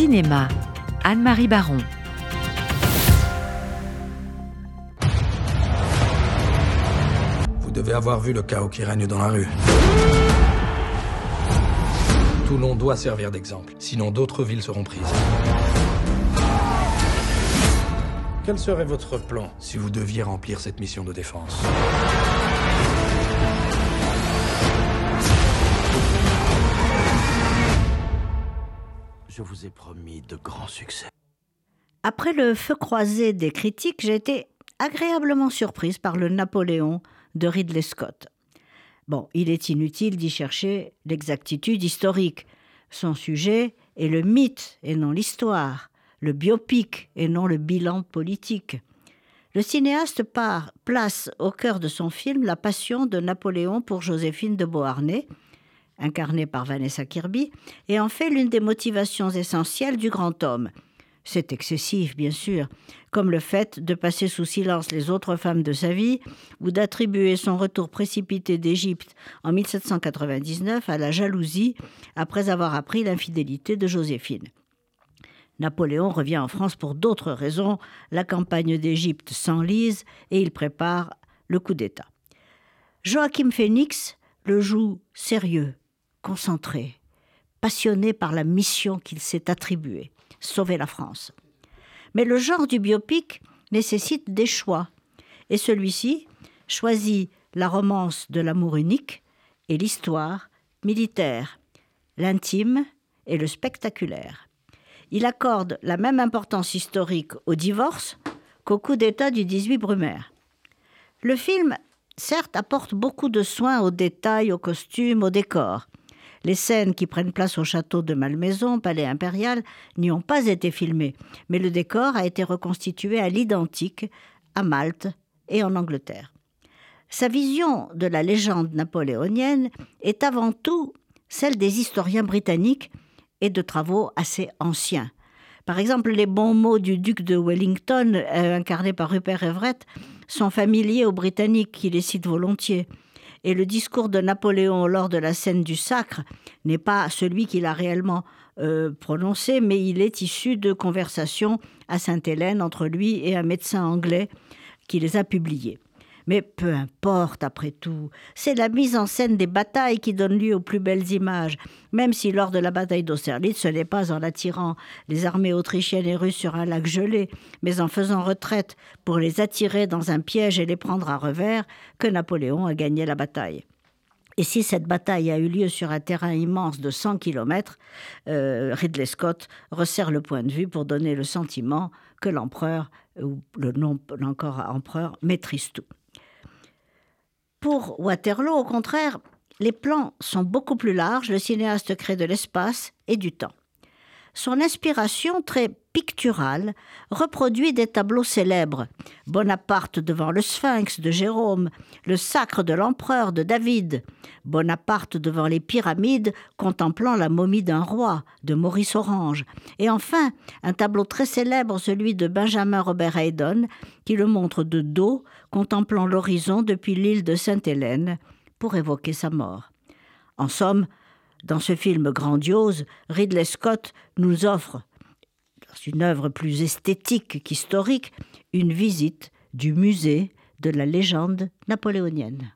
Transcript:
Cinéma, Anne-Marie Baron. Vous devez avoir vu le chaos qui règne dans la rue. Toulon doit servir d'exemple, sinon d'autres villes seront prises. Quel serait votre plan si vous deviez remplir cette mission de défense? Je vous ai promis de grands succès. Après le feu croisé des critiques, j'ai été agréablement surprise par le Napoléon de Ridley Scott. Bon, il est inutile d'y chercher l'exactitude historique. Son sujet est le mythe et non l'histoire, le biopic et non le bilan politique. Le cinéaste part, place au cœur de son film la passion de Napoléon pour Joséphine de Beauharnais, incarnée par Vanessa Kirby, et en fait l'une des motivations essentielles du grand homme. C'est excessif, bien sûr, comme le fait de passer sous silence les autres femmes de sa vie ou d'attribuer son retour précipité d'Égypte en 1799 à la jalousie après avoir appris l'infidélité de Joséphine. Napoléon revient en France pour d'autres raisons. La campagne d'Égypte s'enlise et il prépare le coup d'État. Joachim Phoenix le joue sérieux, concentré, passionné par la mission qu'il s'est attribuée sauver la France. Mais le genre du biopic nécessite des choix, et celui-ci choisit la romance de l'amour unique et l'histoire militaire, l'intime et le spectaculaire. Il accorde la même importance historique au divorce qu'au coup d'État du 18 Brumaire. Le film, certes, apporte beaucoup de soins aux détails, aux costumes, aux décors. Les scènes qui prennent place au château de Malmaison, palais impérial, n'y ont pas été filmées, mais le décor a été reconstitué à l'identique à Malte et en Angleterre. Sa vision de la légende napoléonienne est avant tout celle des historiens britanniques et de travaux assez anciens. Par exemple, les bons mots du duc de Wellington, euh, incarné par Rupert Everett, sont familiers aux Britanniques qui les citent volontiers et le discours de Napoléon lors de la scène du sacre n'est pas celui qu'il a réellement euh, prononcé, mais il est issu de conversations à Sainte-Hélène entre lui et un médecin anglais qui les a publiées. Mais peu importe, après tout, c'est la mise en scène des batailles qui donne lieu aux plus belles images, même si lors de la bataille d'Austerlitz, ce n'est pas en attirant les armées autrichiennes et russes sur un lac gelé, mais en faisant retraite pour les attirer dans un piège et les prendre à revers, que Napoléon a gagné la bataille. Et si cette bataille a eu lieu sur un terrain immense de 100 km, euh, Ridley Scott resserre le point de vue pour donner le sentiment que l'empereur, ou le nom encore empereur, maîtrise tout. Pour Waterloo, au contraire, les plans sont beaucoup plus larges, le cinéaste crée de l'espace et du temps. Son inspiration très picturale reproduit des tableaux célèbres. Bonaparte devant le Sphinx de Jérôme, le sacre de l'empereur de David, Bonaparte devant les pyramides contemplant la momie d'un roi de Maurice Orange, et enfin un tableau très célèbre, celui de Benjamin Robert Haydon, qui le montre de dos, contemplant l'horizon depuis l'île de Sainte-Hélène, pour évoquer sa mort. En somme, dans ce film grandiose, Ridley Scott nous offre, une œuvre plus esthétique qu'historique, une visite du musée de la légende napoléonienne.